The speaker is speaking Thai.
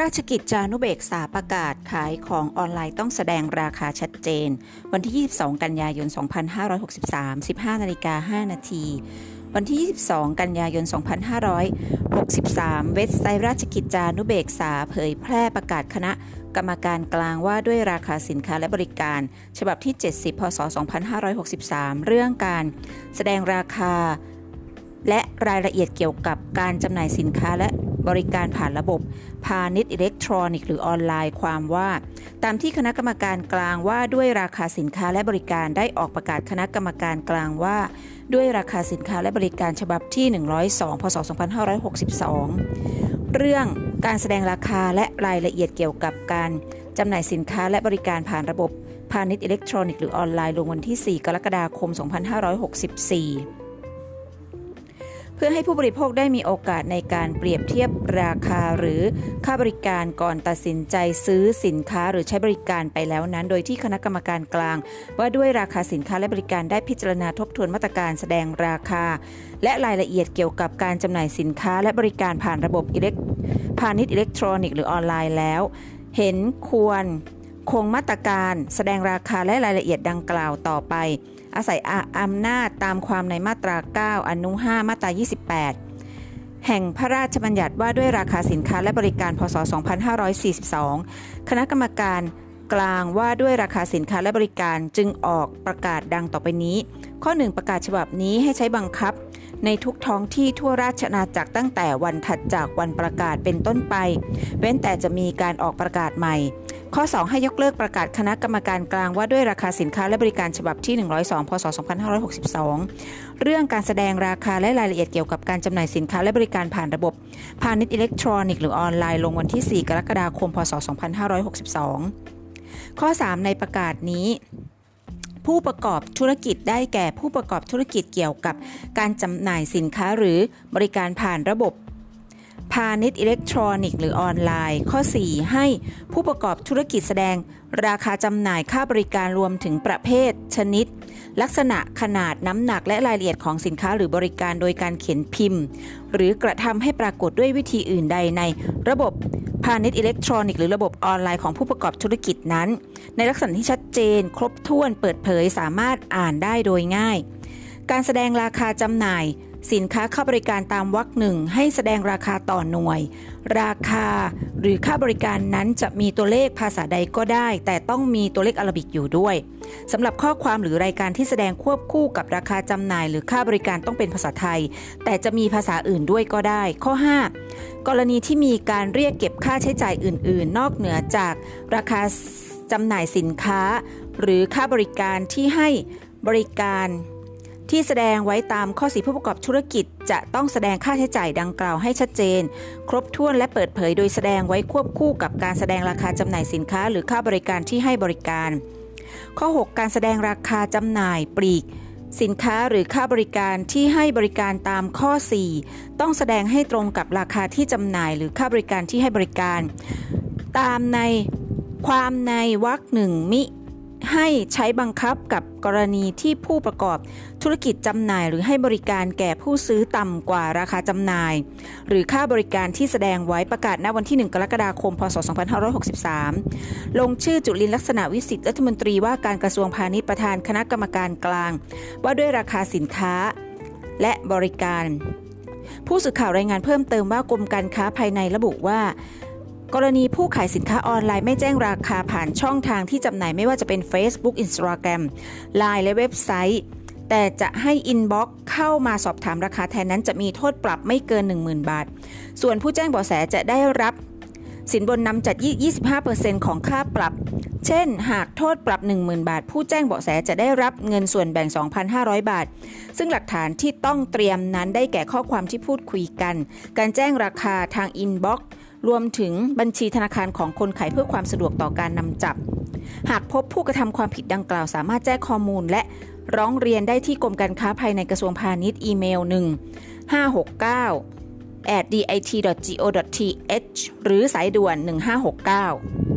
ราชกิจจานุเบกษาประกาศขายของออนไลน์ต้องแสดงราคาชัดเจน วันที่ 22 กันยายน 2563 15นาฬิกา5นาทีวันที่ 22 กันยายน 2563 เว็บไซต์ราชกิจจานุเบกษาเผยแพร่ประกาศคณะกรรมการกลางว่าด้วยราคาสินค้าและบริการ ฉบับที่ 70 พศ 2563 เรื่องการแสดงราคา และรายละเอียดเกี่ยวกับการจำหน่ายสินค้าและ บริการผ่านระบบ พาณิชย์อิเล็กทรอนิกส์หรือออนไลน์ความว่า ตามที่คณะกรรมการกลางว่าด้วยราคาสินค้าและบริการได้ออกประกาศคณะกรรมการกลางว่า ด้วยราคาสินค้าและบริการฉบับที่ 102 พศ 2562 เรื่องการแสดงราคาและรายละเอียดเกี่ยวกับการจำหน่ายสินค้าและบริการผ่านระบบพาณิชย์อิเล็กทรอนิกส์หรือออนไลน์ลงวันที่ 4 กรกฎาคม 2564 เพื่อให้ผู้บริโภคได้มีโอกาสในการเปรียบเทียบราคาหรือค่าบริการก่อนตัดสินใจซื้อสินค้าหรือใช้บริการไปแล้วนั้น โดยที่คณะกรรมการกลาง ว่าด้วยราคาสินค้าและบริการได้พิจารณาทบทวนมาตรการแสดงราคา และรายละเอียดเกี่ยวกับการจำหน่ายสินค้าและบริการผ่านระบบอิเล็กพาณิชย์อิเล็กทรอนิกส์หรือออนไลน์แล้ว เห็นควรคงมาตรการ แสดงราคาและรายละเอียดดังกล่าวต่อไป อาศัยอำนาจตามความในมาตรา 9 อนุ 5 มาตรา 28 แห่งพระราชบัญญัติว่าด้วยราคาสินค้าและบริการ พศ 2542 คณะกรรมการกลางว่าด้วยราคาสินค้าและบริการจึงออกประกาศดังต่อไปนี้ ข้อ 1 ประกาศฉบับนี้ให้ใช้บังคับ ในทุกท้องที่ทั่วราชนาจักรตั้งแต่วันถัดจากวันประกาศเป็นต้นไป เว้นแต่จะมีการออกประกาศใหม่ ข้อ 2 ให้ยกเลิกประกาศคณะกรรมการกลางว่าด้วยราคาสินค้าและบริการฉบับที่ 102 พศ 2562 เรื่องการแสดงราคาและรายละเอียดเกี่ยวกับการจำหน่ายสินค้าและบริการผ่านระบบ พาณิชย์อิเล็กทรอนิกส์หรือออนไลน์ลงวันที่ 4 กรกฎาคม พศ 2562 ข้อ 3 ในประกาศนี้ผู้ประกอบธุรกิจได้แก่ผู้ประกอบธุรกิจเกี่ยวกับการจำหน่ายสินค้าหรือบริการผ่านระบบ พาณิชย์อิเล็กทรอนิกส์หรือออนไลน์ ข้อ 4 ให้ผู้ประกอบธุรกิจแสดง ราคาจำหน่ายค่าบริการรวมถึงประเภท ชนิด ลักษณะขนาดน้ำหนักและรายละเอียดของสินค้าหรือบริการโดยการเขียนพิมพ์ หรือกระทำให้ปรากฏด้วยวิธีอื่นใดใน ระบบพาณิชย์อิเล็กทรอนิกส์หรือระบบออนไลน์ของผู้ประกอบธุรกิจนั้น ในลักษณะที่ชัดเจน ครบถ้วนเปิดเผยสามารถอ่านได้โดยง่าย การแสดงราคาจำหน่าย สินค้าค่าบริการตามวรรคหนึ่งให้แสดงราคาต่อหน่วย ราคาหรือค่าบริการนั้นจะมีตัวเลขภาษาใดก็ได้ แต่ต้องมีตัวเลขอารบิกอยู่ด้วยสำหรับข้อความหรือรายการที่แสดงควบคู่กับราคาจำหน่าย หรือค่าบริการต้องเป็นภาษาไทย แต่จะมีภาษาอื่นด้วยก็ได้ ข้อ 5 กรณีที่มีการเรียกเก็บค่าใช้จ่ายอื่น ๆ นอกเหนือจากราคาจำหน่ายสินค้า หรือค่าบริการที่ให้บริการ ที่แสดงไว้ตามข้อสีผู้ประกอบธุรกิจ จะต้องแสดงค่าใช้จ่ายดังกล่าวให้ชัดเจน ครบถ้วนและเปิดเผยโดยแสดงไว้ควบคู่กับการแสดงราคาจำหน่ายสินค้า หรือค่าบริการที่ให้บริการ ข้อ 6 การแสดงราคาจำหน่ายปลีก สินค้าหรือค่าบริการที่ให้บริการตามข้อ 4 ต้องแสดงให้ตรงกับราคาที่จำหน่าย หรือค่าบริการที่ให้บริการ ตามในความในวรรคหนึ่งมิ ให้ใช้บังคับกับกรณีที่ผู้ประกอบธุรกิจจำหน่ายหรือให้บริการแก่ผู้ซื้อต่ำกว่าราคาจำหน่าย หรือค่าบริการที่แสดงไว้ประกาศณวันที่ 1 กรกฎาคม พศ 2563 ลงชื่อจุลินลักษณะวิสิทธิรัฐมนตรีว่าการกระทรวงพาณิชย์ประธานคณะกรรมการกลาง ว่าด้วยราคาสินค้าและบริการ ผู้สื่อข่าวรายงานเพิ่มเติมว่ากรมการค้าภายในระบุว่า กรณีผู้ขายสินค้าออนไลน์ไม่แจ้งราคาผ่านช่องทางที่จำหน่ายไม่ว่าจะเป็น Facebook Instagram Line และเว็บไซต์ แต่จะให้ inbox เข้ามาสอบถามราคาแทนนั้นจะมีโทษปรับไม่เกิน 10,000 บาท ส่วนผู้แจ้งเบาะแสจะได้รับสินบนนำจับ 25%ของค่าปรับ เช่น หากโทษปรับ 10,000 บาท ผู้แจ้งเบาะแสจะได้รับเงินส่วนแบ่ง 2,500 บาท ซึ่งหลักฐานที่ต้องเตรียมนั้นได้แก่ข้อความที่พูดคุยกัน การแจ้งราคาทางอินบ็อก รวมถึงบัญชีธนาคารของคนขายเพื่อความสะดวกต่อการนำจับ หากพบผู้กระทำความผิดดังกล่าว สามารถแจ้งข้อมูลและร้องเรียนได้ที่กรมการค้าภายในกระทรวงพาณิชย์อีเมล 1 569 at dit.go.th หรือสายด่วน 1569